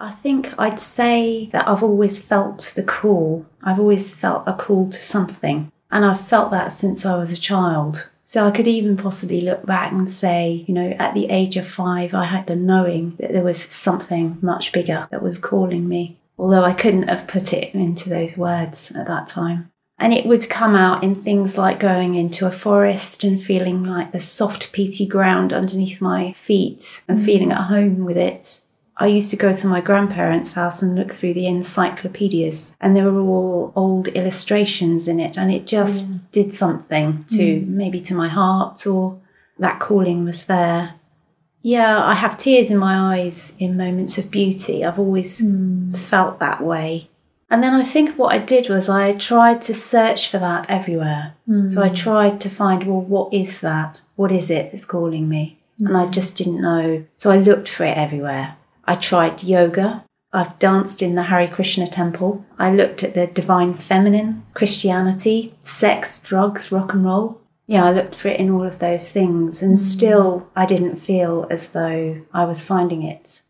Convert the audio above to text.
I think I'd say that I've always felt the call. I've always felt a call to something. And I've felt that since I was a child. So I could even possibly look back and say, you know, at the age of five, I had a knowing that there was something much bigger that was calling me, although I couldn't have put it into those words at that time. And it would come out in things like going into a forest and feeling like the soft, peaty ground underneath my feet and mm. feeling at home with it. I used to go to my grandparents' house and look through the encyclopedias, and there were all old illustrations in it, and it just did something to mm. maybe to my heart or that calling was there. Yeah, I have tears in my eyes in moments of beauty. I've always mm. felt that way. And then I think what I did was I tried to search for that everywhere. So I mm. tried to find, well, what is that? What is it that's calling me? And I just didn't know. So I looked for it everywhere. I tried yoga. I've danced in the Hare Krishna temple. I looked at the divine feminine, Christianity, sex, drugs, rock and roll. Yeah, I looked for it in all of those things, and mm. still I didn't feel as though I was finding it.